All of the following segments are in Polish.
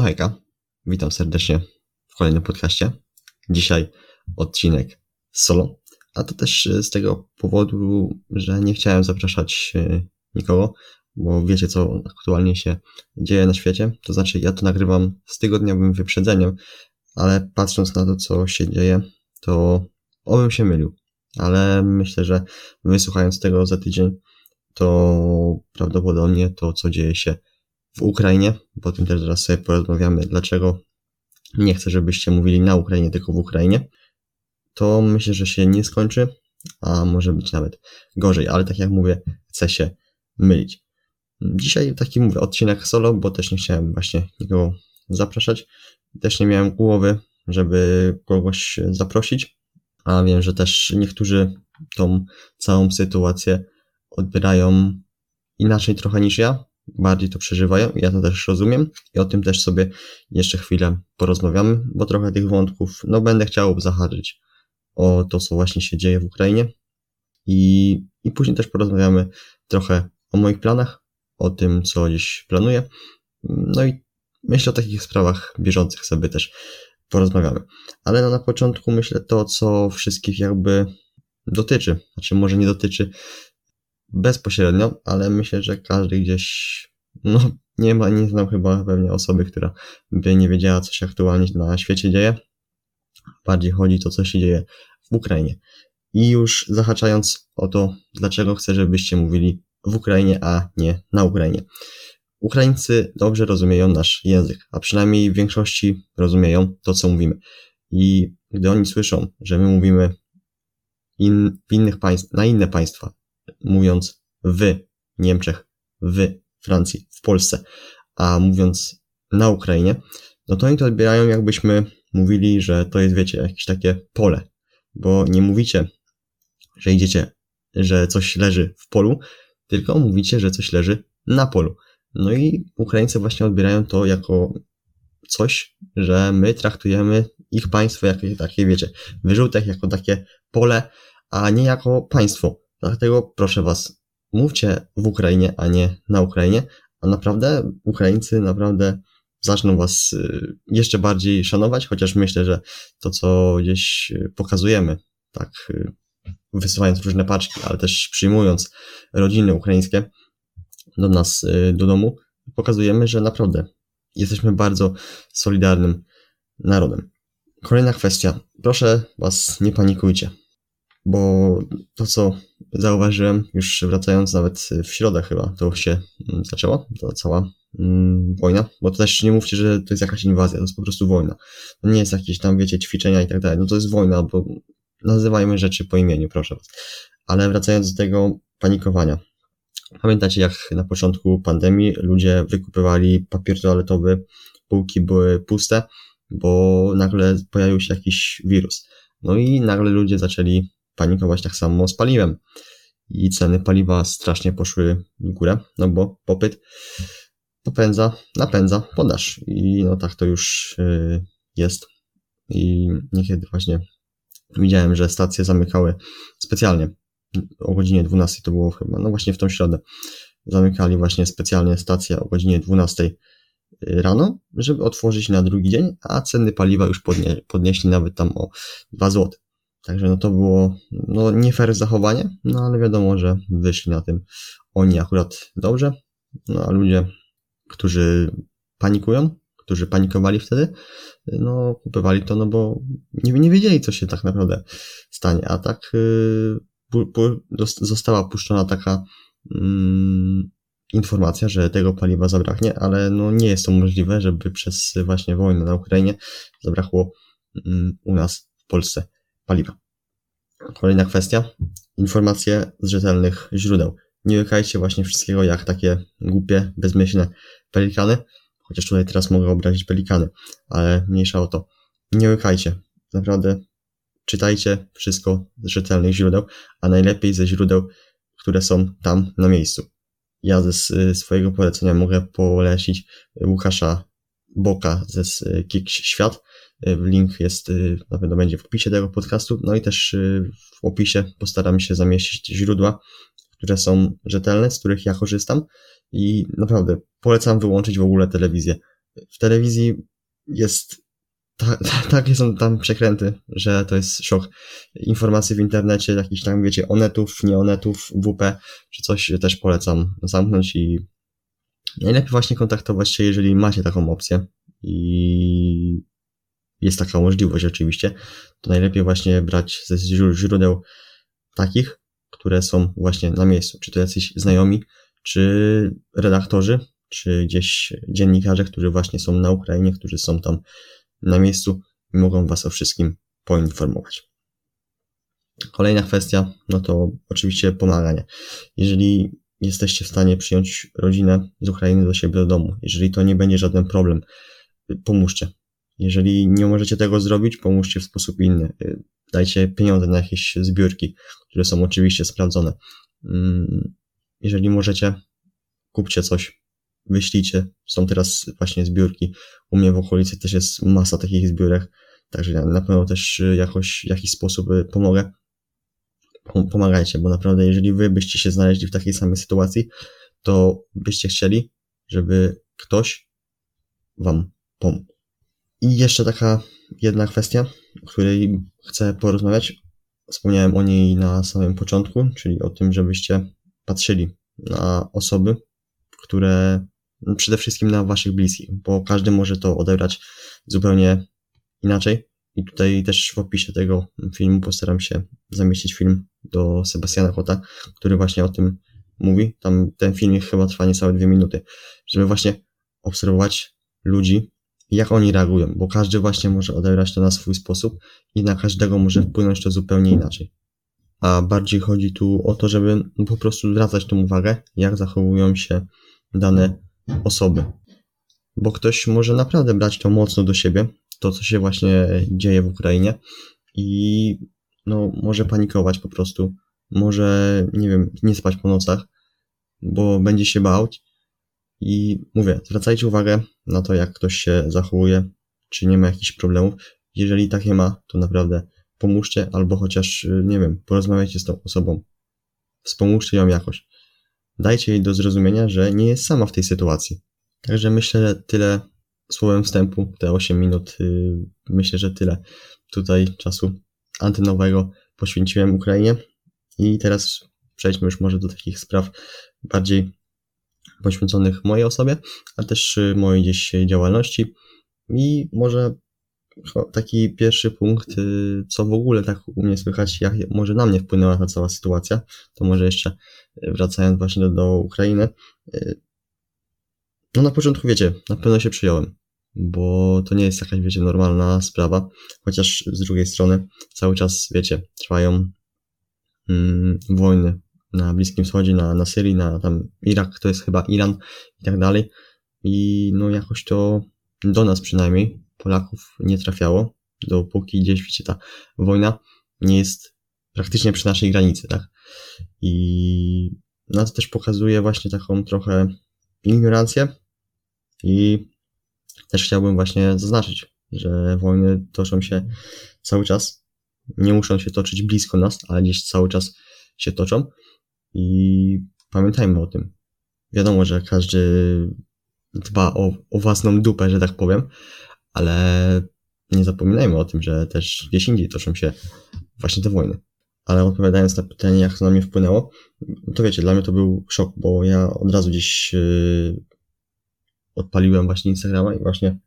No hejka, witam serdecznie w kolejnym podcaście. Dzisiaj odcinek solo, a to też z tego powodu, że nie chciałem zapraszać e, nikogo, bo wiecie co aktualnie się dzieje na świecie. To znaczy ja to nagrywam z tygodniowym wyprzedzeniem, ale patrząc na to, co się dzieje, to obym się mylił. Ale myślę, że wysłuchając tego za tydzień, to prawdopodobnie to, co dzieje się w Ukrainie, po tym też zaraz sobie porozmawiamy, dlaczego nie chcę, żebyście mówili na Ukrainie, tylko w Ukrainie, to myślę, że się nie skończy, a może być nawet gorzej, ale tak jak mówię, chcę się mylić. Dzisiaj taki mówię odcinek solo, bo też nie chciałem właśnie nikogo zapraszać. Też nie miałem głowy, żeby kogoś zaprosić, a wiem, że też niektórzy tą całą sytuację odbierają inaczej trochę niż ja, bardziej to przeżywają, ja to też rozumiem i o tym też sobie jeszcze chwilę porozmawiamy, bo trochę tych wątków, no będę chciał zahaczyć o to, co właśnie się dzieje w Ukrainie i, i później też porozmawiamy trochę o moich planach, o tym, co dziś planuję, no i myślę o takich sprawach bieżących sobie też porozmawiamy. Ale no na początku myślę to, co wszystkich jakby dotyczy, znaczy może nie dotyczy bezpośrednio, ale myślę, że każdy gdzieś, no nie ma, nie znam chyba pewnie osoby, która by nie wiedziała, co się aktualnie na świecie dzieje. Bardziej chodzi to, co się dzieje w Ukrainie. I już zahaczając o to, dlaczego chcę, żebyście mówili w Ukrainie, a nie na Ukrainie. Ukraińcy dobrze rozumieją nasz język, a przynajmniej w większości rozumieją to, co mówimy. I gdy oni słyszą, że my mówimy in, innych państw, na inne państwa, mówiąc w Niemczech, w Francji, w Polsce, a mówiąc na Ukrainie, no to oni to odbierają jakbyśmy mówili, że to jest, wiecie, jakieś takie pole, bo nie mówicie, że idziecie, że coś leży w polu, tylko mówicie, że coś leży na polu. No i Ukraińcy właśnie odbierają to jako coś, że my traktujemy ich państwo jako takie, wiecie, wyrzutek, jako takie pole, a nie jako państwo. Dlatego proszę Was, mówcie w Ukrainie, a nie na Ukrainie, a naprawdę Ukraińcy naprawdę zaczną Was y, jeszcze bardziej szanować, chociaż myślę, że to, co gdzieś y, pokazujemy, tak y, wysyłając różne paczki, ale też przyjmując rodziny ukraińskie do nas, do domu, pokazujemy, że naprawdę jesteśmy bardzo solidarnym narodem. Kolejna kwestia. Proszę Was, nie panikujcie, bo to, co zauważyłem, już wracając nawet w środę chyba, to się mm, zaczęła, ta cała mm, wojna, bo to też nie mówcie, że to jest jakaś inwazja, to jest po prostu wojna. To nie jest jakieś tam, wiecie, ćwiczenia i tak dalej, no to jest wojna, bo nazywajmy rzeczy po imieniu, proszę was. Ale wracając do tego panikowania. Pamiętacie, jak na początku pandemii ludzie wykupywali papier toaletowy, półki były puste, bo nagle pojawił się jakiś wirus. No i nagle ludzie zaczęli panikować tak samo z paliwem. I ceny paliwa strasznie poszły w górę, no bo popyt popędza, napędza podaż. I no tak to już y, jest. I niekiedy właśnie widziałem, że stacje zamykały specjalnie o godzinie 12 to było chyba, no właśnie w tą środę. Zamykali właśnie specjalnie stacje o godzinie 12 y, rano, żeby otworzyć na drugi dzień, a ceny paliwa już podnie, podnieśli nawet tam o 2 zł. Także no to było no nie fair zachowanie, no ale wiadomo, że wyszli na tym oni akurat dobrze, no a ludzie, którzy panikują, którzy panikowali wtedy, no kupowali to, no bo nie, nie wiedzieli, co się tak naprawdę stanie, a tak yy, pu, została puszczona taka yy, informacja, że tego paliwa zabraknie, ale no nie jest to możliwe, żeby przez właśnie wojnę na Ukrainie zabrakło yy, u nas w Polsce paliwa. Kolejna kwestia. Informacje z rzetelnych źródeł. Nie łykajcie właśnie wszystkiego jak takie głupie, bezmyślne pelikany, chociaż tutaj teraz mogę obrazić pelikany, ale mniejsza o to. Nie łykajcie. Naprawdę czytajcie wszystko z rzetelnych źródeł, a najlepiej ze źródeł, które są tam na miejscu. Ja ze swojego polecenia mogę polecić Łukasza Boka ze Kik Świat, link jest, y, na pewno będzie w opisie tego podcastu. No i też y, w opisie postaram się zamieścić źródła, które są rzetelne, z których ja korzystam. I naprawdę polecam wyłączyć w ogóle telewizję w telewizji jest ta, ta, takie są tam przekręty, że to jest szok. Informacje w internecie, jakiś tam, wiecie, onetów, nie onetów, WP, czy coś też polecam zamknąć i najlepiej właśnie kontaktować się, jeżeli macie taką opcję i jest taka możliwość oczywiście, to najlepiej właśnie brać ze źródeł takich, które są właśnie na miejscu. Czy to jacyś znajomi, czy redaktorzy, czy gdzieś dziennikarze, którzy właśnie są na Ukrainie, którzy są tam na miejscu i mogą Was o wszystkim poinformować. Kolejna kwestia, no to oczywiście pomaganie. Jeżeli jesteście w stanie przyjąć rodzinę z Ukrainy do siebie do domu, jeżeli to nie będzie żaden problem, pomóżcie. Jeżeli nie możecie tego zrobić, pomóżcie w sposób inny. Dajcie pieniądze na jakieś zbiórki, które są oczywiście sprawdzone. Mm, jeżeli możecie, kupcie coś, wyślijcie. Są teraz właśnie zbiórki. U mnie w okolicy też jest masa takich zbiórek, także na pewno też jakoś, w jakiś sposób pomogę. Pomagajcie, bo naprawdę jeżeli wy byście się znaleźli w takiej samej sytuacji, to byście chcieli, żeby ktoś wam pomógł. I jeszcze taka jedna kwestia, o której chcę porozmawiać. Wspomniałem o niej na samym początku, czyli o tym, żebyście patrzyli na osoby, które przede wszystkim na waszych bliskich, bo każdy może to odebrać zupełnie inaczej. I tutaj też w opisie tego filmu postaram się zamieścić film do Sebastiana Kota, który właśnie o tym mówi. Tam ten film chyba trwa niecałe dwie minuty, żeby właśnie obserwować ludzi, jak oni reagują, bo każdy właśnie może odebrać to na swój sposób i na każdego może wpłynąć to zupełnie inaczej. A bardziej chodzi tu o to, żeby po prostu zwracać tą uwagę, jak zachowują się dane osoby. Bo ktoś może naprawdę brać to mocno do siebie, to co się właśnie dzieje w Ukrainie i no, może panikować po prostu, może, nie wiem, nie spać po nocach, bo będzie się bał. I mówię, zwracajcie uwagę na to, jak ktoś się zachowuje, czy nie ma jakichś problemów. Jeżeli takie ma, to naprawdę pomóżcie, albo chociaż, nie wiem, porozmawiajcie z tą osobą. Wspomóżcie ją jakoś dajcie jej do zrozumienia, że nie jest sama w tej sytuacji. Także myślę, że tyle słowem wstępu, te 8 minut, yy, myślę, że tyle tutaj czasu antynowego poświęciłem Ukrainie. I teraz przejdźmy już może do takich spraw bardziej poświęconych mojej osobie, a też y, mojej gdzieś działalności. I może taki pierwszy punkt, y, co w ogóle tak u mnie słychać, jak może na mnie wpłynęła ta cała sytuacja, to może jeszcze y, wracając właśnie do, do Ukrainy. No na początku wiecie, na pewno się przyjąłem, bo to nie jest jakaś, wiecie, normalna sprawa, chociaż z drugiej strony cały czas, wiecie, trwają mm, wojny na Bliskim Wschodzie, na, na Syrii, na tam Irak, to jest chyba Iran i tak dalej. I no jakoś to do nas przynajmniej Polaków nie trafiało, dopóki gdzieś, wiecie, ta wojna nie jest praktycznie przy naszej granicy, tak? I na to też pokazuje właśnie taką trochę ignorancję i też chciałbym właśnie zaznaczyć, że wojny toczą się cały czas, nie muszą się toczyć blisko nas, ale gdzieś cały czas się toczą i pamiętajmy o tym. Wiadomo, że każdy dba o, o własną dupę, że tak powiem, ale nie zapominajmy o tym, że też gdzieś indziej toczą się właśnie te wojny. Ale odpowiadając na pytanie, jak to na mnie wpłynęło, to wiecie, dla mnie to był szok, bo ja od razu gdzieś yy, odpaliłem właśnie Instagrama i właśnie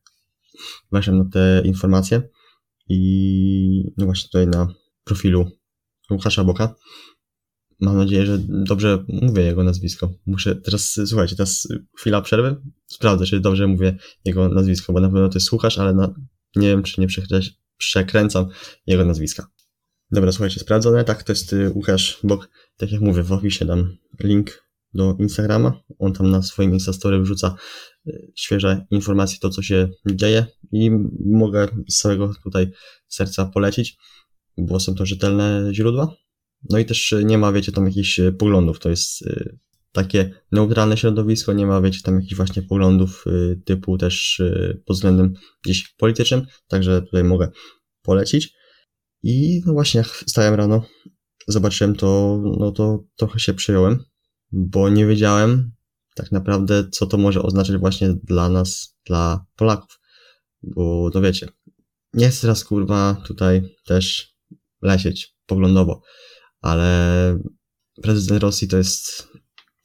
weszłem na te informacje i no właśnie tutaj na profilu Łukasza Boka Mam nadzieję, że dobrze mówię jego nazwisko. Muszę teraz, słuchajcie, teraz chwila przerwy. Sprawdzę, czy dobrze mówię jego nazwisko, bo na pewno jest słuchasz, ale na, nie wiem, czy nie przekręcam jego nazwiska. Dobra, słuchajcie, sprawdzone. Tak, to jest y, Łukasz Bok. Tak jak mówię, w opisie dam link do Instagrama. On tam na swoim Instastory wrzuca y, świeże informacje, to co się dzieje i mogę z całego tutaj serca polecić, bo są to rzetelne źródła no i też nie ma, wiecie, tam jakichś e, poglądów. To jest e, takie neutralne środowisko, nie ma, wiecie, tam jakichś właśnie poglądów typu też pod względem gdzieś politycznym, także tutaj mogę polecić. I no właśnie, jak wstałem rano, zobaczyłem to, no to trochę się przyjąłem, bo nie wiedziałem, tak naprawdę, co to może oznaczać właśnie dla nas, dla Polaków. Bo, no wiecie, nie chcę teraz kurwa tutaj też lecieć poglądowo, ale prezydent Rosji to jest,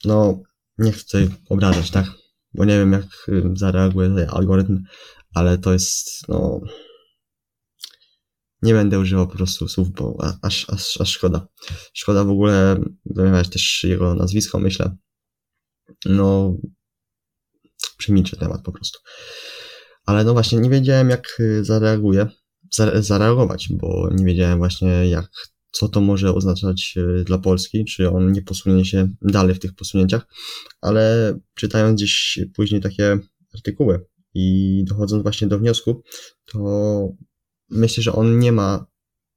no, nie chcę tutaj obrażać, tak? Bo nie wiem, jak zareaguje tutaj algorytm, ale to jest, no, nie będę używał po prostu słów, bo aż, aż, aż szkoda. Szkoda w ogóle wymawiać też jego nazwisko, myślę. No, przemilczę temat po prostu. Ale no właśnie, nie wiedziałem jak zareaguje, zareagować, bo nie wiedziałem właśnie jak, co to może oznaczać e, dla Polski, czy on nie posunie się dalej w tych posunięciach, ale czytając gdzieś później takie artykuły i dochodząc właśnie do wniosku, to myślę, że on nie ma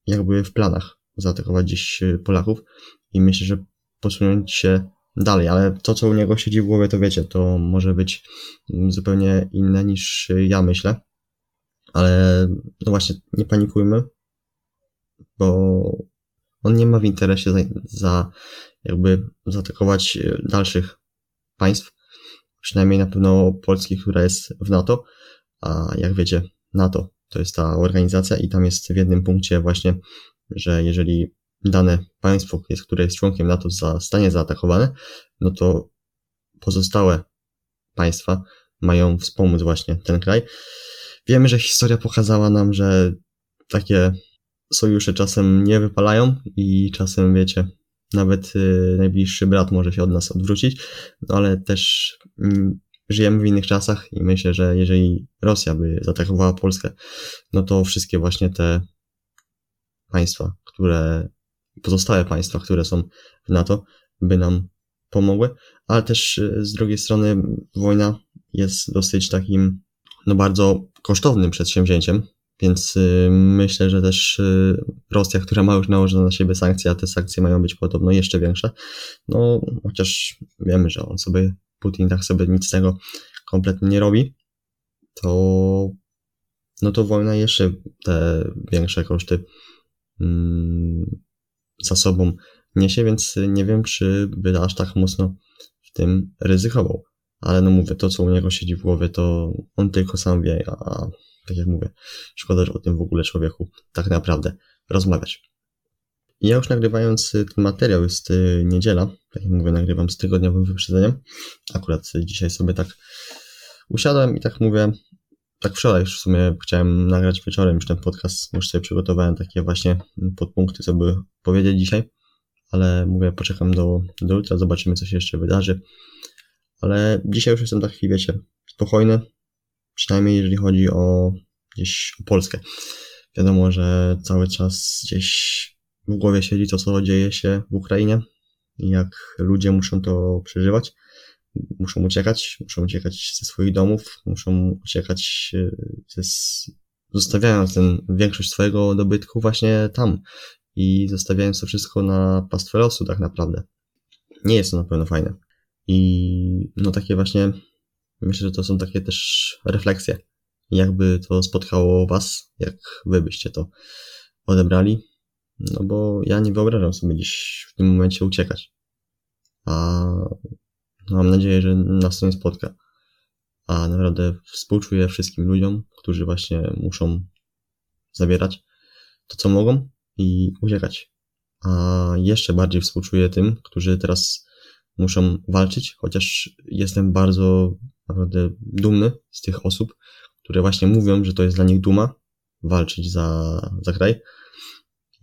jakby w planach zaatakować gdzieś e, Polaków i myślę, że posunąć się dalej, ale to, co u niego siedzi w głowie, to wiecie, to może być zupełnie inne niż ja myślę. Ale no właśnie, nie panikujmy, bo on nie ma w interesie za, za jakby zaatakować e, dalszych państw, przynajmniej na pewno Polski, która jest w NATO, a jak wiecie, NATO to jest ta organizacja i tam jest w jednym punkcie właśnie, że jeżeli dane państwo, które jest członkiem NATO, zostanie zaatakowane, no to pozostałe państwa mają wspomóc właśnie ten kraj. Wiemy, że historia pokazała nam, że takie sojusze czasem nie wypalają i czasem, wiecie, nawet y, najbliższy brat może się od nas odwrócić, no ale też y, żyjemy w innych czasach i myślę, że jeżeli Rosja by zaatakowała Polskę, no to wszystkie właśnie te państwa, które pozostałe państwa, które są w NATO, by nam pomogły, ale też y, z drugiej strony wojna jest dosyć takim, no bardzo kosztownym przedsięwzięciem, więc y, myślę, że też y, Rosja, która ma już nałożone na siebie sankcje, a te sankcje mają być podobno jeszcze większe, no chociaż wiemy, że on sobie, Putin tak sobie nic z tego kompletnie nie robi, to no to wojna jeszcze te większe koszty mm, za sobą niesie, więc nie wiem, czy by aż tak mocno w tym ryzykował. Ale no mówię, to co u niego siedzi w głowie, to on tylko sam wie, a tak jak mówię, szkoda, że o tym w ogóle człowieku tak naprawdę rozmawiać. Ja już nagrywając ten materiał, jest y, niedziela, tak jak mówię, nagrywam z tygodniowym wyprzedzeniem. Akurat dzisiaj sobie tak usiadłem i tak mówię, tak wczoraj już w sumie chciałem nagrać wieczorem już ten podcast, już sobie przygotowałem takie właśnie podpunkty, co by powiedzieć dzisiaj, ale mówię, poczekam do, do jutra, zobaczymy, co się jeszcze wydarzy. Ale dzisiaj już jestem taki, wiecie, spokojny, przynajmniej jeżeli chodzi o gdzieś o Polskę. Wiadomo, że cały czas gdzieś w głowie siedzi to, co dzieje się w Ukrainie jak ludzie muszą to przeżywać muszą uciekać, muszą uciekać ze swoich domów, muszą uciekać, e, ze, zostawiając ten, większość swojego dobytku właśnie tam i zostawiając to wszystko na pastwę losu tak naprawdę. Nie jest to na pewno fajne. I no takie właśnie, myślę, że to są takie też refleksje. Jakby to spotkało was, jak wy byście to odebrali. No bo ja nie wyobrażam sobie dziś w tym momencie uciekać. A Mam nadzieję, że nas to nie spotka. A naprawdę współczuję wszystkim ludziom, którzy właśnie muszą zabierać to, co mogą i uciekać. A jeszcze bardziej współczuję tym, którzy teraz muszą walczyć, chociaż jestem bardzo naprawdę dumny z tych osób, które właśnie mówią, że to jest dla nich duma walczyć za, za kraj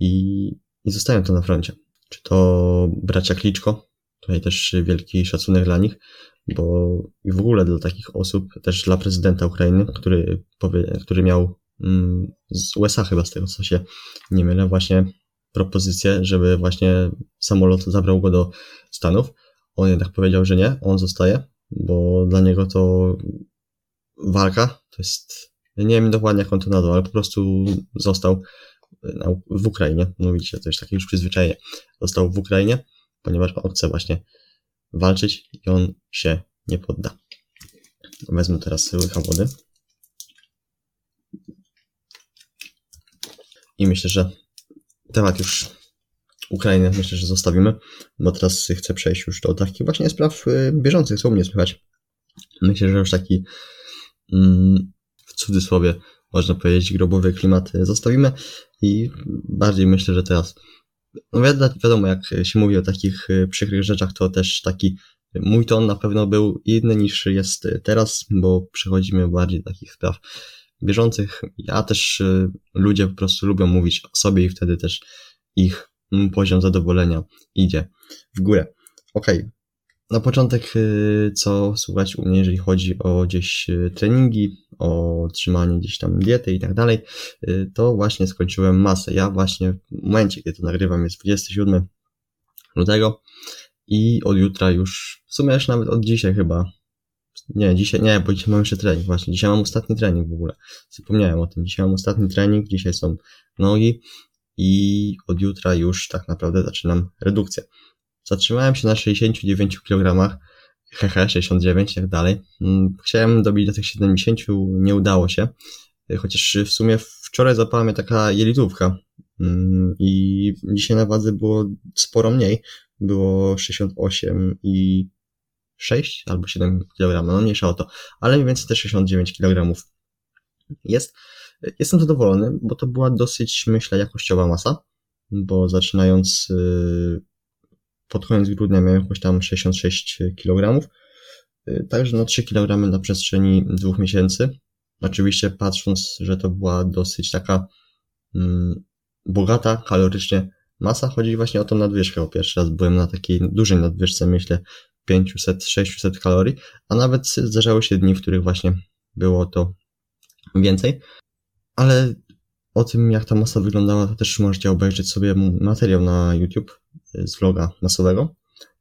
i, i zostają to na froncie. Czy to bracia Kliczko, Tutaj też wielki szacunek dla nich, bo i w ogóle dla takich osób, też dla prezydenta Ukrainy, który, powie, który miał mm, z USA chyba z tego co się nie mylę, właśnie propozycję, żeby właśnie samolot zabrał go do Stanów. On jednak powiedział, że nie, on zostaje, bo dla niego to walka to jest, nie wiem dokładnie jak on to nazwał, ale po prostu został w Ukrainie, mówicie, to jest takie już przyzwyczajenie, został w Ukrainie ponieważ on chce właśnie walczyć i on się nie podda. Wezmę teraz łycha wody. I myślę, że temat już Ukrainę myślę, że zostawimy, bo teraz chcę przejść już do takich właśnie spraw y, bieżących, co u mnie słychać. Myślę, że już taki mm, w cudzysłowie można powiedzieć grobowy klimat zostawimy i bardziej myślę, że teraz no wiadomo, jak się mówi o takich y, przykrych rzeczach, to też taki mój ton na pewno był inny niż jest teraz, bo przechodzimy bardziej do takich spraw bieżących. Ja też y, ludzie po prostu lubią mówić o sobie i wtedy też ich poziom zadowolenia idzie w górę. Okej. Okay. Na początek, y, co słuchać u mnie, jeżeli chodzi o gdzieś y, treningi, o trzymanie gdzieś tam diety i tak dalej, to właśnie skończyłem masę. Ja właśnie w momencie, kiedy to nagrywam, jest 27 lutego i od jutra już, w sumie już nawet od dzisiaj chyba, nie, dzisiaj, nie, bo dzisiaj mam jeszcze trening, właśnie, dzisiaj mam ostatni trening w ogóle, zapomniałem o tym, dzisiaj mam ostatni trening, dzisiaj są nogi i od jutra już tak naprawdę zaczynam redukcję. Zatrzymałem się na 69 kg, hehe, 69 i tak dalej. Mm, chciałem dobić do tych 70, nie udało się, chociaż w sumie wczoraj zapała mnie taka jelitówka mm, i dzisiaj na wadze było sporo mniej, było 68 i 6 albo 7 kg, no mniejsza o to, ale mniej więcej te 69 kg jest. Jestem zadowolony, bo to była dosyć, myślę, jakościowa masa, bo zaczynając y, pod koniec grudnia miałem jakoś tam 66 kg, y, także no 3 kg na przestrzeni dwóch miesięcy. Oczywiście patrząc, że to była dosyć taka mm, bogata kalorycznie masa, chodzi właśnie o tą nadwyżkę, bo pierwszy raz byłem na takiej dużej nadwyżce, myślę 500-600 kalorii, a nawet zdarzały się dni, w których właśnie było to więcej. Ale o tym, jak ta masa wyglądała, to też możecie obejrzeć sobie materiał na YouTube z vloga masowego.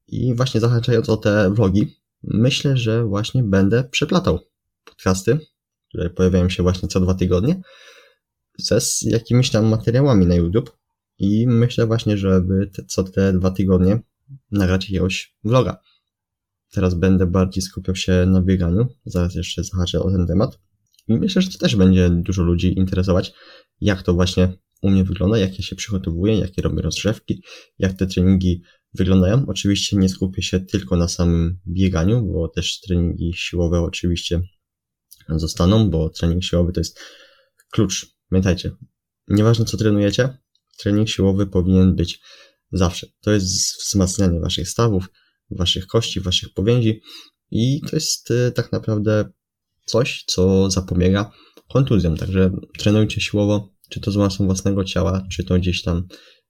I właśnie zahaczając o te vlogi, myślę, że właśnie będę przeplatał podcasty, które pojawiają się właśnie co dwa tygodnie, ze z jakimiś tam materiałami na YouTube. I myślę właśnie, żeby te, co te dwa tygodnie nagrać jakiegoś vloga. Teraz będę bardziej skupiał się na bieganiu. Zaraz jeszcze zahaczę o ten temat. I myślę, że to też będzie dużo ludzi interesować, jak to właśnie u mnie wygląda, jak ja się przygotowuję, jakie robię rozgrzewki, jak te treningi wyglądają. Oczywiście nie skupię się tylko na samym bieganiu, bo też treningi siłowe oczywiście zostaną, bo trening siłowy to jest klucz. Pamiętajcie, nieważne co trenujecie, trening siłowy powinien być zawsze. To jest wzmacnianie waszych stawów, waszych kości, waszych powięzi i to jest y, tak naprawdę coś, co zapobiega kontuzjom. Także trenujcie siłowo, czy to z masą własnego ciała, czy to gdzieś tam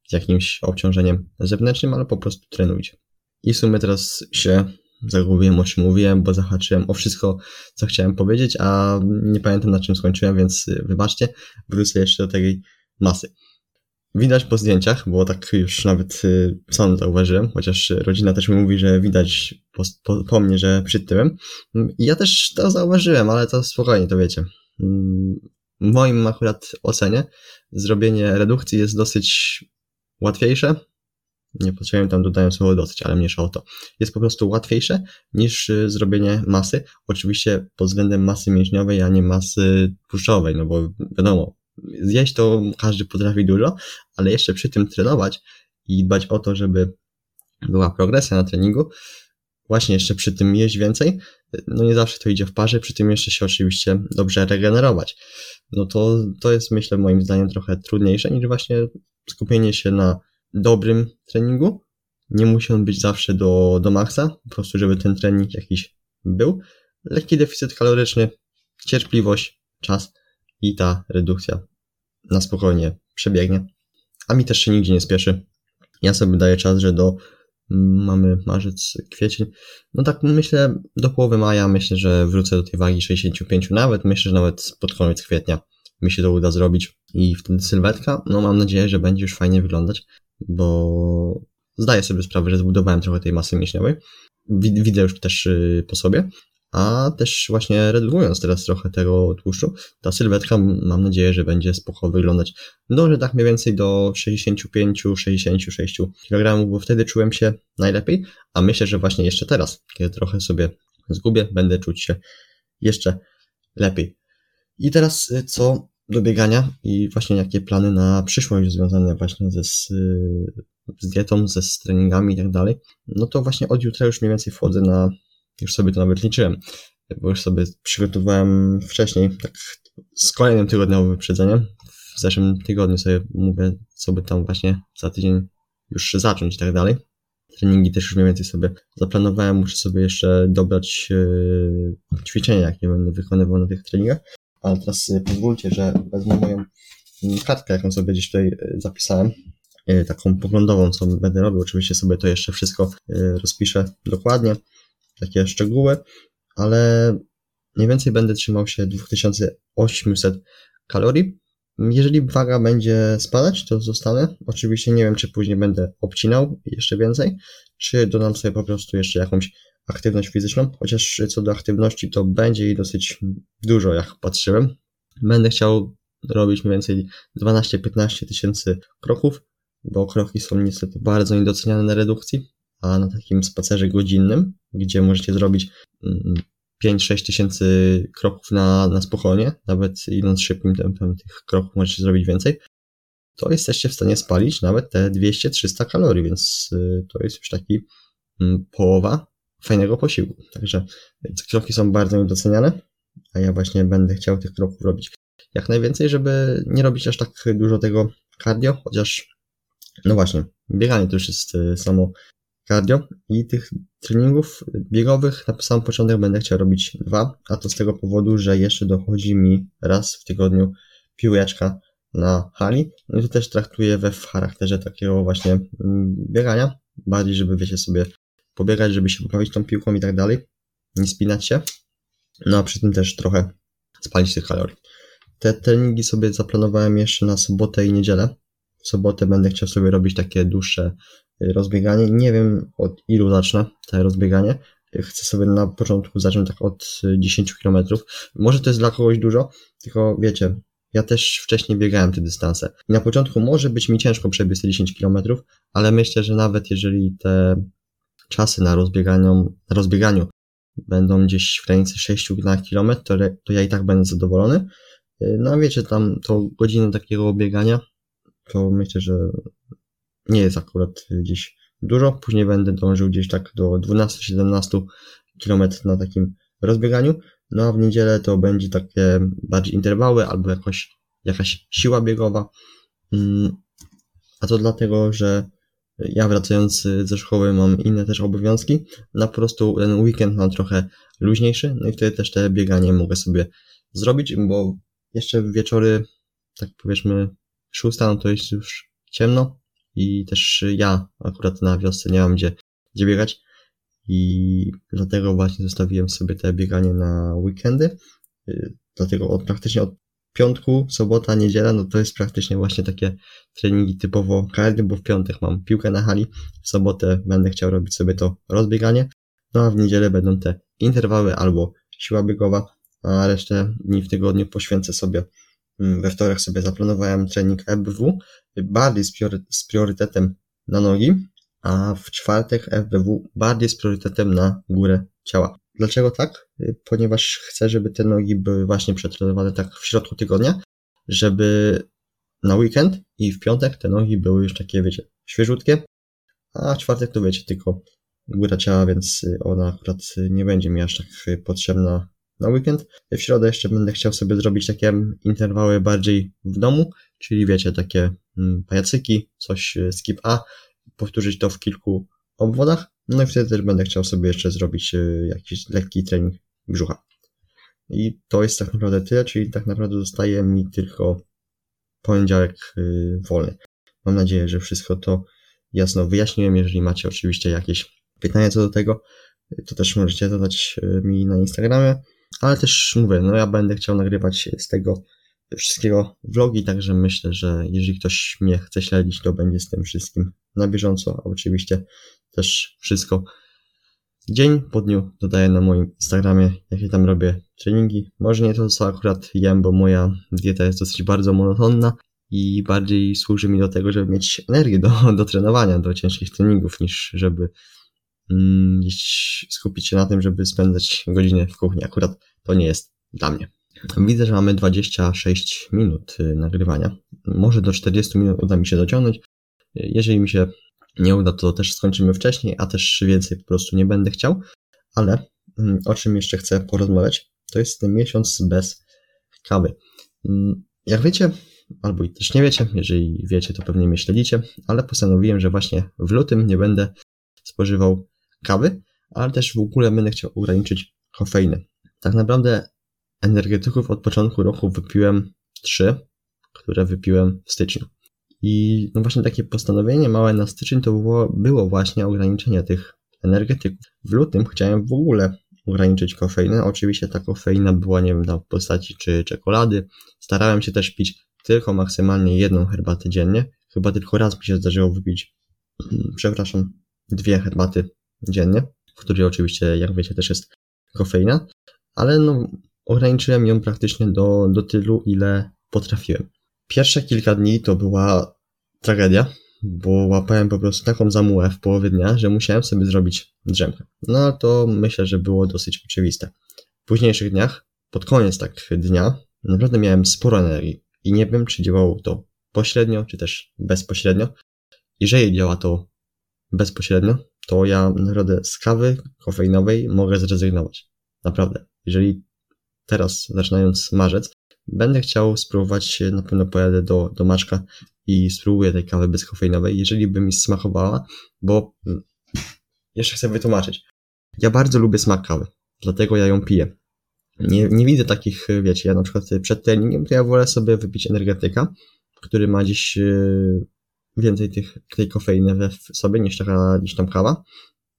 z jakimś obciążeniem zewnętrznym, ale po prostu trenujcie. I w sumie teraz się zagubiłem, o czym mówiłem, bo zahaczyłem o wszystko, co chciałem powiedzieć, a nie pamiętam na czym skończyłem, więc wybaczcie, wrócę jeszcze do tej masy. Widać po zdjęciach, bo tak już nawet y, sam zauważyłem, chociaż rodzina też mi mówi, że widać po, po, po mnie, że przytyłem. Ja też to zauważyłem, ale to spokojnie, to wiecie. Mm, w moim akurat ocenie zrobienie redukcji jest dosyć łatwiejsze. Nie potrzebujemy tam dodają słowo dosyć, ale mniejsza o to. Jest po prostu łatwiejsze niż y, zrobienie masy. Oczywiście pod względem masy mięśniowej, a nie masy tłuszczowej, no bo wiadomo, zjeść to każdy potrafi dużo, ale jeszcze przy tym trenować i dbać o to, żeby była progresja na treningu, właśnie jeszcze przy tym jeść więcej, no nie zawsze to idzie w parze, przy tym jeszcze się oczywiście dobrze regenerować. No to, to jest myślę moim zdaniem trochę trudniejsze niż właśnie skupienie się na dobrym treningu. Nie musi on być zawsze do, do maksa, po prostu żeby ten trening jakiś był. Lekki deficyt kaloryczny, cierpliwość, czas i ta redukcja na spokojnie przebiegnie. A mi też się nigdzie nie spieszy. Ja sobie daję czas, że do mm, mamy marzec, kwiecień. No tak myślę, do połowy maja myślę, że wrócę do tej wagi 65 nawet. Myślę, że nawet pod koniec kwietnia mi się to uda zrobić. I wtedy sylwetka, no mam nadzieję, że będzie już fajnie wyglądać, bo zdaję sobie sprawę, że zbudowałem trochę tej masy mięśniowej. Widzę już też y, po sobie, a też właśnie redukując teraz trochę tego tłuszczu, ta sylwetka mam nadzieję, że będzie spoko wyglądać. Dążę tak mniej więcej do 65-66 kg, bo wtedy czułem się najlepiej, a myślę, że właśnie jeszcze teraz, kiedy trochę sobie zgubię, będę czuć się jeszcze lepiej. I teraz y, co do biegania i właśnie jakie plany na przyszłość związane właśnie ze, z dietą, ze z treningami i tak dalej, no to właśnie od jutra już mniej więcej wchodzę na, już sobie to nawet liczyłem, bo już sobie przygotowałem wcześniej, tak z kolejnym tygodniowym wyprzedzeniem. W zeszłym tygodniu sobie mówię, co by tam właśnie za tydzień już zacząć i tak dalej. Treningi też już mniej więcej sobie zaplanowałem, muszę sobie jeszcze dobrać yy, ćwiczenia, jakie będę wykonywał na tych treningach. Ale teraz pozwólcie, że wezmę moją yy, kartkę, jaką sobie gdzieś tutaj yy, zapisałem, yy, taką poglądową, co będę robił. Oczywiście sobie to jeszcze wszystko yy, rozpiszę dokładnie, takie szczegóły, ale mniej więcej będę trzymał się 2800 kalorii. Jeżeli waga będzie spadać, to zostanę. Oczywiście nie wiem, czy później będę obcinał jeszcze więcej, czy dodam sobie po prostu jeszcze jakąś aktywność fizyczną, chociaż co do aktywności to będzie jej dosyć dużo, jak patrzyłem. Będę chciał robić mniej więcej 12-15 tysięcy kroków, bo kroki są niestety bardzo niedoceniane na redukcji, a na takim spacerze godzinnym, gdzie możecie zrobić 5-6 tysięcy kroków na, na spokojnie, nawet idąc szybkim tempem tych kroków możecie zrobić więcej, to jesteście w stanie spalić nawet te 200-300 kalorii, więc y, to jest już taki mm, połowa fajnego posiłku. Także kroki są bardzo niedoceniane, a ja właśnie będę chciał tych kroków robić jak najwięcej, żeby nie robić aż tak dużo tego cardio, chociaż no właśnie, bieganie to już jest y, samo cardio i tych treningów biegowych na sam początek będę chciał robić dwa, a to z tego powodu, że jeszcze dochodzi mi raz w tygodniu piłeczka na hali. No i to też traktuję we w charakterze takiego właśnie mm, biegania, bardziej żeby wiecie sobie pobiegać, żeby się poprawić tą piłką i tak dalej, nie spinać się, no a przy tym też trochę spalić tych kalorii. Te treningi sobie zaplanowałem jeszcze na sobotę i niedzielę. W sobotę będę chciał sobie robić takie dłuższe rozbieganie. Nie wiem od ilu zacznę to rozbieganie. Chcę sobie na początku zacząć tak od 10 km. Może to jest dla kogoś dużo, tylko wiecie, ja też wcześniej biegałem te dystanse. I na początku może być mi ciężko przebiec te 10 km, ale myślę, że nawet jeżeli te czasy na rozbieganiu, na rozbieganiu będą gdzieś w granicy 6 km, to, to ja i tak będę zadowolony. No a wiecie, tam to godzinę takiego biegania, to myślę, że nie jest akurat gdzieś dużo. Później będę dążył gdzieś tak do 12-17 km na takim rozbieganiu. No a w niedzielę to będzie takie bardziej interwały albo jakoś, jakaś siła biegowa. Mm, a to dlatego, że ja wracając ze szkoły mam inne też obowiązki. Na po prostu ten weekend mam trochę luźniejszy, no i wtedy też te bieganie mogę sobie zrobić, bo jeszcze wieczory, tak powiedzmy, szósta, no to jest już ciemno, i też ja akurat na wiosce nie mam gdzie, gdzie biegać i dlatego właśnie zostawiłem sobie te bieganie na weekendy. Y, dlatego od, praktycznie od piątku, sobota, niedziela, no to jest praktycznie właśnie takie treningi typowo cardio, bo w piątek mam piłkę na hali, w sobotę będę chciał robić sobie to rozbieganie, no a w niedzielę będą te interwały albo siła biegowa, a resztę dni w tygodniu poświęcę sobie we wtorek sobie zaplanowałem trening FBW, bardziej z, priory, z priorytetem na nogi, a w czwartek FBW bardziej z priorytetem na górę ciała. Dlaczego tak? Ponieważ chcę, żeby te nogi były właśnie przetrenowane tak w środku tygodnia, żeby na weekend i w piątek te nogi były już takie, wiecie, świeżutkie, a w czwartek to wiecie, tylko góra ciała, więc ona akurat nie będzie mi aż tak potrzebna na weekend. W środę jeszcze będę chciał sobie zrobić takie interwały bardziej w domu, czyli wiecie, takie mm, pajacyki, coś e, skip A, powtórzyć to w kilku obwodach. No i wtedy też będę chciał sobie jeszcze zrobić e, jakiś lekki trening brzucha. I to jest tak naprawdę tyle, czyli tak naprawdę zostaje mi tylko poniedziałek e, wolny. Mam nadzieję, że wszystko to jasno wyjaśniłem. Jeżeli macie oczywiście jakieś pytania co do tego, to też możecie zadać mi na Instagramie. Ale też mówię, no ja będę chciał nagrywać z tego wszystkiego vlogi, także myślę, że jeżeli ktoś mnie chce śledzić, to będzie z tym wszystkim na bieżąco, oczywiście też wszystko dzień po dniu dodaję na moim Instagramie, jakie tam robię treningi. Może nie to, co akurat jem, bo moja dieta jest dosyć bardzo monotonna i bardziej służy mi do tego, żeby mieć energię do, do trenowania, do ciężkich treningów, niż żeby skupić się na tym, żeby spędzać godziny w kuchni. Akurat to nie jest dla mnie. Widzę, że mamy 26 minut y, nagrywania. Może do 40 minut uda mi się dociągnąć. Jeżeli mi się nie uda, to też skończymy wcześniej, a też więcej po prostu nie będę chciał. Ale mm, o czym jeszcze chcę porozmawiać, to jest ten miesiąc bez kawy. Mm, jak wiecie, albo też nie wiecie, jeżeli wiecie, to pewnie mnie śledzicie, ale postanowiłem, że właśnie w lutym nie będę spożywał kawy, ale też w ogóle będę chciał ograniczyć kofeinę. Tak naprawdę energetyków od początku roku wypiłem trzy, które wypiłem w styczniu. I no właśnie takie postanowienie małe na styczeń to było, było właśnie ograniczenie tych energetyków. W lutym chciałem w ogóle ograniczyć kofeinę. Oczywiście ta kofeina była, nie wiem, w postaci czy czekolady. Starałem się też pić tylko maksymalnie jedną herbatę dziennie. Chyba tylko raz mi się zdarzyło wypić, przepraszam, dwie herbaty dziennie, w której oczywiście, jak wiecie, też jest kofeina, ale no, ograniczyłem ją praktycznie do, do tylu, ile potrafiłem. Pierwsze kilka dni to była tragedia, bo łapałem po prostu taką zamułę w połowie dnia, że musiałem sobie zrobić drzemkę. No to myślę, że było dosyć oczywiste. W późniejszych dniach, pod koniec tak dnia, naprawdę miałem sporo energii i nie wiem, czy działało to pośrednio, czy też bezpośrednio. Jeżeli działa to bezpośrednio, to ja naprawdę z kawy kofeinowej mogę zrezygnować. Naprawdę. Jeżeli teraz, zaczynając marzec, będę chciał spróbować, na pewno pojadę do, do Maczka i spróbuję tej kawy bezkofeinowej, jeżeli by mi smakowała, bo mm, jeszcze chcę wytłumaczyć. Ja bardzo lubię smak kawy, dlatego ja ją piję. Nie, nie widzę takich, wiecie, ja na przykład przed treningiem, to ja wolę sobie wypić energetyka, który ma dziś e, więcej tych, tej kofeiny we sobie niż taka, niż tam kawa.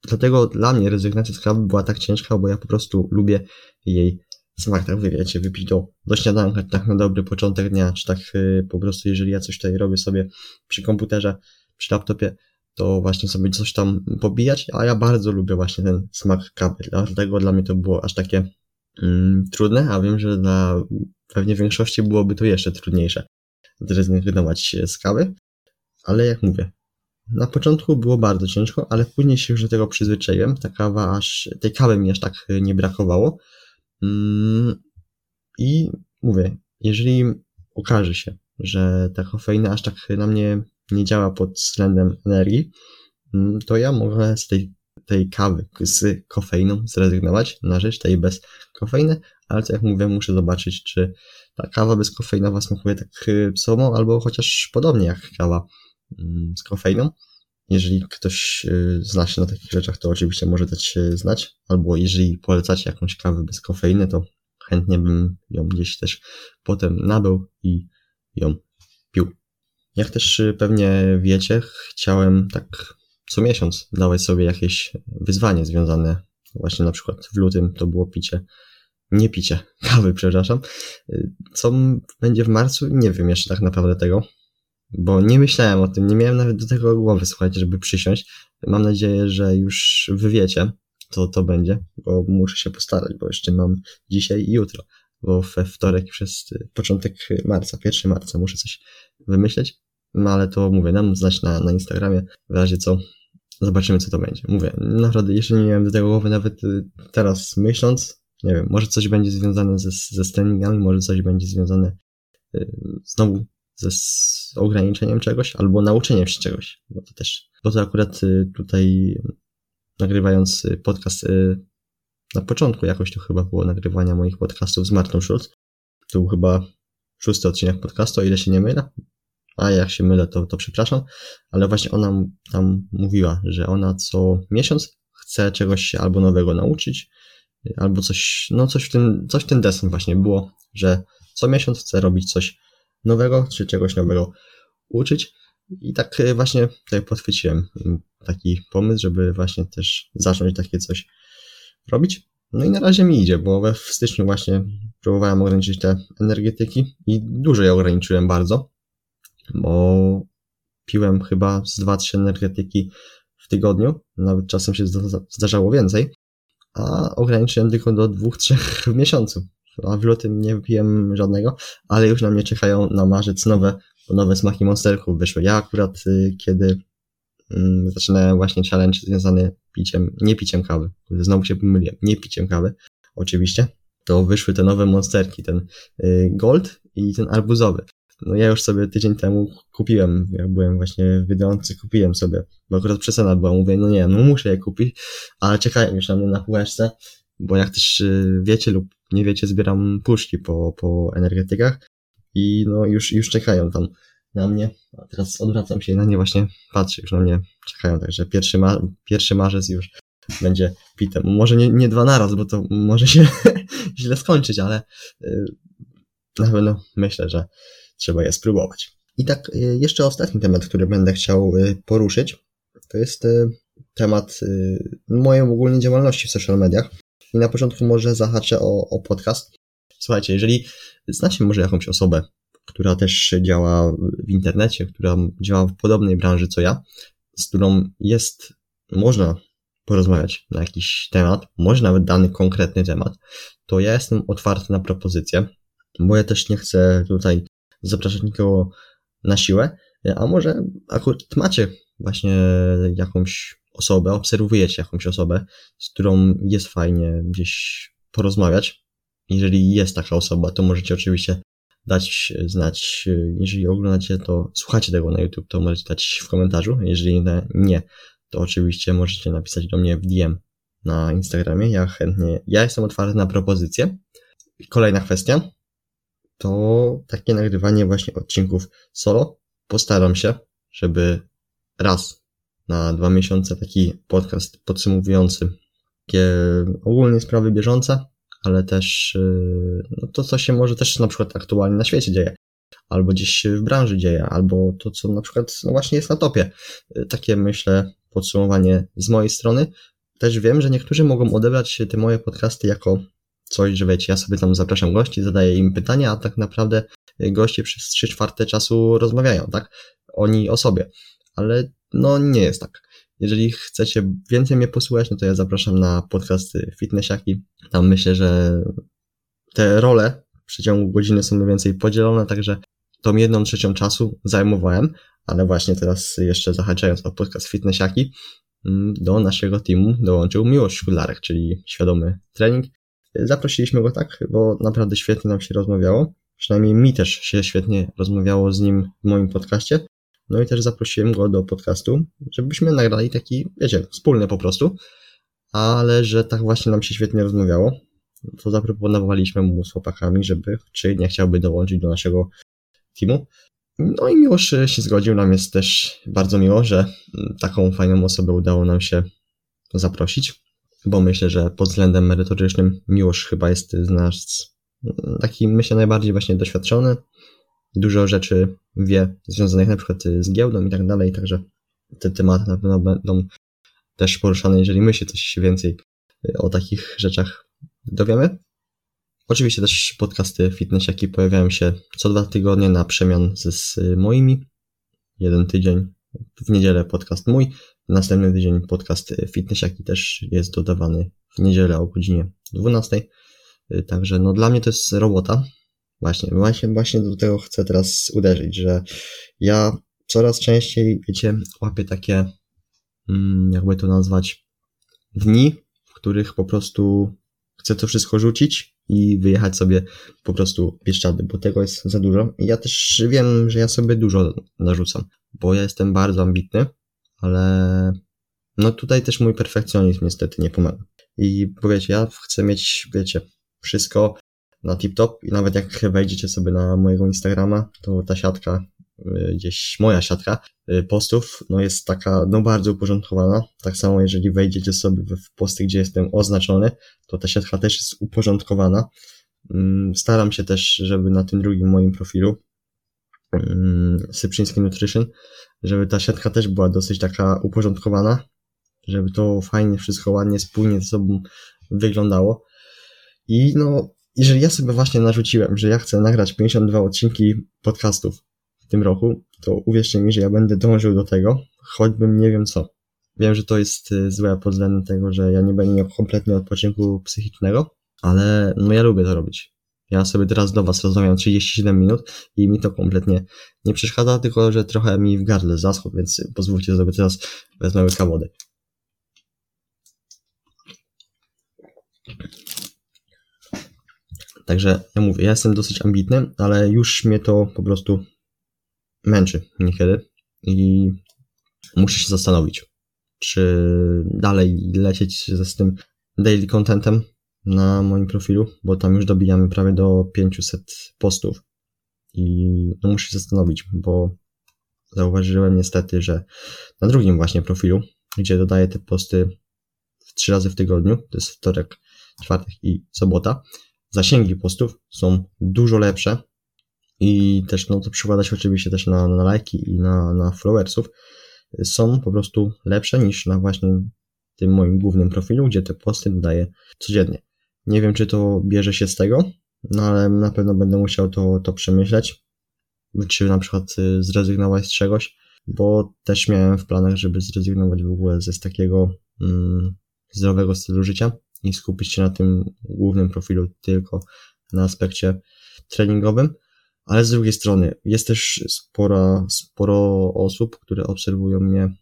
Dlatego dla mnie rezygnacja z kawy była tak ciężka, bo ja po prostu lubię jej smak, tak wy wiecie, wypić do, do śniadanka, tak na dobry początek dnia, czy tak y, po prostu, jeżeli ja coś tutaj robię sobie przy komputerze, przy laptopie, to właśnie sobie coś tam pobijać, a ja bardzo lubię właśnie ten smak kawy, dlatego dla mnie to było aż takie mm, trudne, a wiem, że dla pewnie większości byłoby to jeszcze trudniejsze zrezygnować z kawy, ale jak mówię, na początku było bardzo ciężko, ale później się już do tego przyzwyczaiłem, ta kawa aż, tej kawy mi aż tak nie brakowało, Mm, I mówię, jeżeli okaże się, że ta kofeina aż tak na mnie nie działa pod względem energii, mm, to ja mogę z tej, tej kawy z kofeiną zrezygnować na rzecz tej bez kofeiny, ale to jak mówię, muszę zobaczyć, czy ta kawa bezkofeinowa smakuje tak samo, albo chociaż podobnie jak kawa z kofeiną. Jeżeli ktoś y, zna się na takich rzeczach, to oczywiście może dać się znać. Albo jeżeli polecacie jakąś kawę bez kofeiny, to chętnie bym ją gdzieś też potem nabył i ją pił. Jak też y, pewnie wiecie, chciałem tak co miesiąc dawać sobie jakieś wyzwanie związane właśnie na przykład w lutym to było picie, nie picie kawy, przepraszam. Y, co będzie w marcu? Nie wiem jeszcze tak naprawdę tego bo nie myślałem o tym, nie miałem nawet do tego głowy, słuchajcie, żeby przysiąść. Mam nadzieję, że już wy wiecie, co to będzie, bo muszę się postarać, bo jeszcze mam dzisiaj i jutro, bo we wtorek już jest początek marca, 1 marca, muszę coś wymyśleć, no ale to mówię, dam znać na, na Instagramie, w razie co, zobaczymy co to będzie. Mówię, naprawdę jeszcze nie miałem do tego głowy, nawet y, teraz myśląc, nie wiem, może coś będzie związane ze, ze treningami, może coś będzie związane y, znowu ze ograniczeniem czegoś albo nauczeniem się czegoś. Bo to też, bo to akurat y, tutaj nagrywając y, podcast y, na początku jakoś to chyba było nagrywania moich podcastów z Martą Schulz. To był chyba szósty odcinek podcastu, o ile się nie mylę. A jak się mylę, to, to przepraszam. Ale właśnie ona tam mówiła, że ona co miesiąc chce czegoś się albo nowego nauczyć, albo coś, no coś w tym, coś w ten desen właśnie było, że co miesiąc chce robić coś nowego, czy czegoś nowego uczyć. I tak e, właśnie tutaj podchwyciłem mm, taki pomysł, żeby właśnie też zacząć takie coś robić. No i na razie mi idzie, bo we w styczniu właśnie próbowałem ograniczyć te energetyki i dużo je ograniczyłem bardzo, bo piłem chyba z 2-3 energetyki w tygodniu, nawet czasem się zdarzało więcej, a ograniczyłem tylko do 2-3 w miesiącu a w lutym nie wypiłem żadnego, ale już na mnie czekają na marzec nowe, nowe smaki monsterków wyszły. Ja akurat y, kiedy mm, zaczynałem właśnie challenge związany piciem, nie piciem kawy, znowu się pomyliłem, nie piciem kawy, oczywiście, to wyszły te nowe monsterki, ten y, gold i ten arbuzowy. No ja już sobie tydzień temu kupiłem, jak byłem właśnie w Biedronce, kupiłem sobie, bo akurat przecena była, mówię, no nie, no muszę je kupić, ale czekają już na mnie na półeczce, bo jak też y, wiecie lub nie wiecie, zbieram puszki po, po energetykach i no już, już czekają tam na mnie, a teraz odwracam się i na nie właśnie patrzę, już na mnie czekają, także pierwszy, ma pierwszy marzec już będzie pitem. Może nie, nie dwa naraz, bo to może się źle skończyć, ale y, na pewno myślę, że trzeba je spróbować. I tak y, jeszcze ostatni temat, który będę chciał y, poruszyć, to jest temat mojej ogólnej działalności w social mediach. I na początku może zahaczę o, o podcast. Słuchajcie, jeżeli znacie może jakąś osobę, która też działa w internecie, która działa w podobnej branży co ja, z którą jest, można porozmawiać na jakiś temat, może nawet dany konkretny temat, to ja jestem otwarty na propozycje, bo ja też nie chcę tutaj zapraszać nikogo na siłę, a może akurat macie właśnie jakąś osobę, obserwujecie jakąś osobę, z którą jest fajnie gdzieś porozmawiać. Jeżeli jest taka osoba, to możecie oczywiście dać znać, jeżeli oglądacie to, słuchacie tego na YouTube, to możecie dać w komentarzu, jeżeli nie, to oczywiście możecie napisać do mnie w DM na Instagramie. Ja chętnie, ja jestem otwarty na propozycje. Kolejna kwestia to takie nagrywanie właśnie odcinków solo. Postaram się, żeby raz na dwa miesiące taki podcast podsumowujący takie ogólnie sprawy bieżące, ale też yy, no to, co się może też na przykład aktualnie na świecie dzieje, albo gdzieś w branży dzieje, albo to, co na przykład no właśnie jest na topie. Yy, takie myślę podsumowanie z mojej strony. Też wiem, że niektórzy mogą odebrać te moje podcasty jako coś, że wiecie, ja sobie tam zapraszam gości, zadaję im pytania, a tak naprawdę goście przez 3 czwarte czasu rozmawiają, tak? Oni o sobie. Ale no nie jest tak. Jeżeli chcecie więcej mnie posłuchać, no to ja zapraszam na podcasty Fitnessiaki. Tam myślę, że te role w przeciągu godziny są mniej więcej podzielone, także tą jedną trzecią czasu zajmowałem, ale właśnie teraz jeszcze zahaczając o podcast Fitnessiaki, mm, do naszego teamu dołączył Miłosz Szkularek, czyli świadomy trening. Zaprosiliśmy go tak, bo naprawdę świetnie nam się rozmawiało. Przynajmniej mi też się świetnie rozmawiało z nim w moim podcaście. No i też zaprosiłem go do podcastu, żebyśmy nagrali taki, wiecie, wspólny po prostu. Ale że tak właśnie nam się świetnie rozmawiało, to zaproponowaliśmy mu z chłopakami, żeby czy nie chciałby dołączyć do naszego teamu. No i Miłosz się zgodził, nam jest też bardzo miło, że taką fajną osobę udało nam się zaprosić, bo myślę, że pod względem merytorycznym Miłosz chyba jest z nas taki, myślę, najbardziej właśnie doświadczony, dużo rzeczy wie związanych na przykład z giełdą i tak dalej, także te tematy na pewno będą też poruszane, jeżeli my się coś więcej o takich rzeczach dowiemy. Oczywiście też podcasty fitnessiaki pojawiają się co dwa tygodnie na przemian z, moimi. Jeden tydzień w niedzielę podcast mój, następny tydzień podcast fitnessiaki też jest dodawany w niedzielę o godzinie 12. Także no dla mnie to jest robota. Właśnie, właśnie, właśnie do tego chcę teraz uderzyć, że ja coraz częściej, wiecie, łapię takie, mm, jakby to nazwać, dni, w których po prostu chcę to wszystko rzucić i wyjechać sobie po prostu Bieszczady, bo tego jest za dużo. I ja też wiem, że ja sobie dużo narzucam, bo ja jestem bardzo ambitny, ale no tutaj też mój perfekcjonizm niestety nie pomaga. I powiecie, ja chcę mieć, wiecie, wszystko na tip-top i nawet jak wejdziecie sobie na mojego Instagrama, to ta siatka Y, gdzieś moja siatka y, postów, no jest taka, no bardzo uporządkowana. Tak samo jeżeli wejdziecie sobie w posty, gdzie jestem oznaczony, to ta siatka też jest uporządkowana. Mm, staram się też, żeby na tym drugim moim profilu, mm, Syprzyński Nutrition, żeby ta siatka też była dosyć taka uporządkowana, żeby to fajnie, wszystko ładnie, spójnie ze sobą wyglądało. I no, jeżeli ja sobie właśnie narzuciłem, że ja chcę nagrać 52 odcinki podcastów w tym roku, to uwierzcie mi, że ja będę dążył do tego, choćbym nie wiem co. Wiem, że to jest y, złe pod względem tego, że ja nie będę miał kompletnie odpoczynku psychicznego, ale no ja lubię to robić. Ja sobie teraz do Was rozmawiam 37 minut i mi to kompletnie nie przeszkadza, tylko że trochę mi w gardle zaschło, więc pozwólcie sobie teraz wezmę łyka wody. Także ja mówię, ja jestem dosyć ambitny, ale już mnie to po prostu męczy niekiedy i muszę się zastanowić, czy dalej lecieć z tym daily contentem na moim profilu, bo tam już dobijamy prawie do 500 postów. I no muszę się zastanowić, bo zauważyłem niestety, że na drugim właśnie profilu, gdzie dodaję te posty trzy razy w tygodniu, to jest wtorek, czwartek i sobota, zasięgi postów są dużo lepsze i też no to przykłada się oczywiście też na, na lajki i na, na followersów, są po prostu lepsze niż na właśnie tym moim głównym profilu, gdzie te posty dodaję codziennie. Nie wiem, czy to bierze się z tego, no ale na pewno będę musiał to, to przemyśleć, czy na przykład y, zrezygnować z czegoś, bo też miałem w planach, żeby zrezygnować w ogóle ze z takiego mm, zdrowego stylu życia i skupić się na tym głównym profilu tylko na aspekcie treningowym. Ale z drugiej strony jest też spora, sporo osób, które obserwują mnie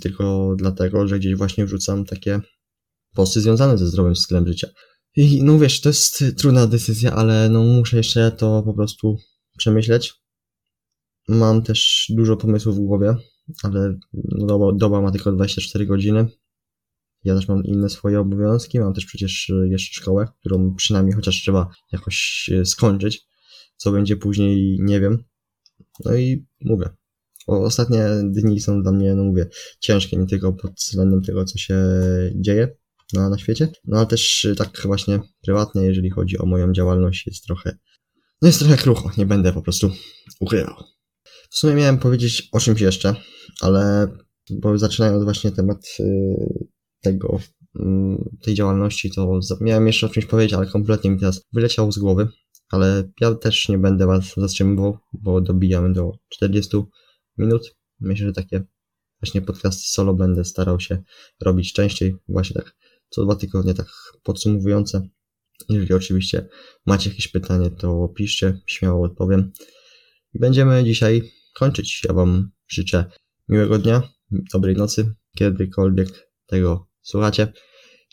tylko dlatego, że gdzieś właśnie wrzucam takie posty związane ze zdrowym stylem życia. I no wiesz, to jest trudna decyzja, ale no muszę jeszcze to po prostu przemyśleć. Mam też dużo pomysłów w głowie, ale no doba, doba ma tylko 24 godziny. Ja też mam inne swoje obowiązki, mam też przecież jeszcze szkołę, którą przynajmniej chociaż trzeba jakoś e, skończyć. Co będzie później, nie wiem. No i mówię. Ostatnie dni są dla mnie, no mówię, ciężkie, nie tylko pod względem tego, co się dzieje na, na świecie, no ale też tak właśnie prywatnie, jeżeli chodzi o moją działalność, jest trochę, no jest trochę krucho, nie będę po prostu ukrywał. W sumie miałem powiedzieć o czymś jeszcze, ale bo zaczynając właśnie temat y, tego, mm, tej działalności, to miałem jeszcze o czymś powiedzieć, ale kompletnie mi teraz wyleciało z głowy, ale ja też nie będę Was zatrzymywał, bo dobijamy do 40 minut. Myślę, że takie właśnie podcasty solo będę starał się robić częściej, właśnie tak co dwa tygodnie, tak podsumowujące. Jeżeli oczywiście macie jakieś pytanie, to piszcie, śmiało odpowiem. Będziemy dzisiaj kończyć. Ja Wam życzę miłego dnia, dobrej nocy, kiedykolwiek tego słuchacie.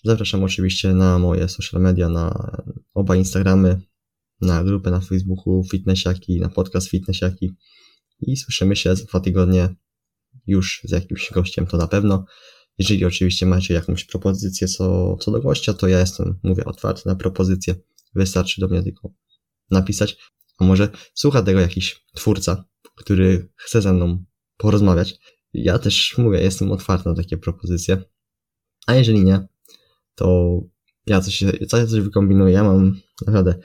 Zapraszam oczywiście na moje social media, na oba Instagramy, na grupę na Facebooku Fitnessiaki, na podcast Fitnessiaki i słyszymy się za dwa tygodnie już z jakimś gościem, to na pewno. Jeżeli oczywiście macie jakąś propozycję co, co do gościa, to ja jestem, mówię, otwarty na propozycję. Wystarczy do mnie tylko napisać. A może słucha tego jakiś twórca, który chce ze mną porozmawiać. Ja też mówię, jestem otwarty na takie propozycje. A jeżeli nie, to ja coś, ja coś wykombinuję. Ja mam naprawdę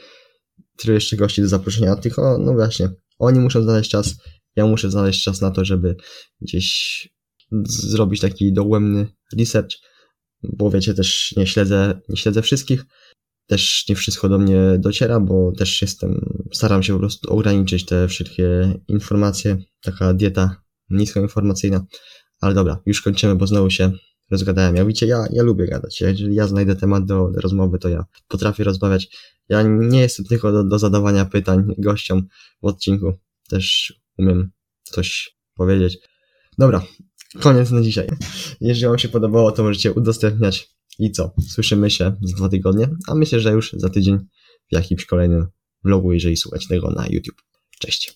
tylu jeszcze gości do zaproszenia, tylko no właśnie, oni muszą znaleźć czas, ja muszę znaleźć czas na to, żeby gdzieś zrobić taki dogłębny research, bo wiecie, też nie śledzę, nie śledzę wszystkich, też nie wszystko do mnie dociera, bo też jestem, staram się po prostu ograniczyć te wszystkie informacje, taka dieta niskoinformacyjna, ale dobra, już kończymy, bo znowu się rozgadałem. Ja widzicie, ja, ja lubię gadać. Jeżeli ja znajdę temat do, do rozmowy, to ja potrafię rozmawiać. Ja nie jestem tylko do, do zadawania pytań gościom w odcinku. Też umiem coś powiedzieć. Dobra, koniec na dzisiaj. Jeżeli Wam się podobało, to możecie udostępniać i co? Słyszymy się za dwa tygodnie, a myślę, że już za tydzień w jakimś kolejnym vlogu, jeżeli słuchacie tego na YouTube. Cześć.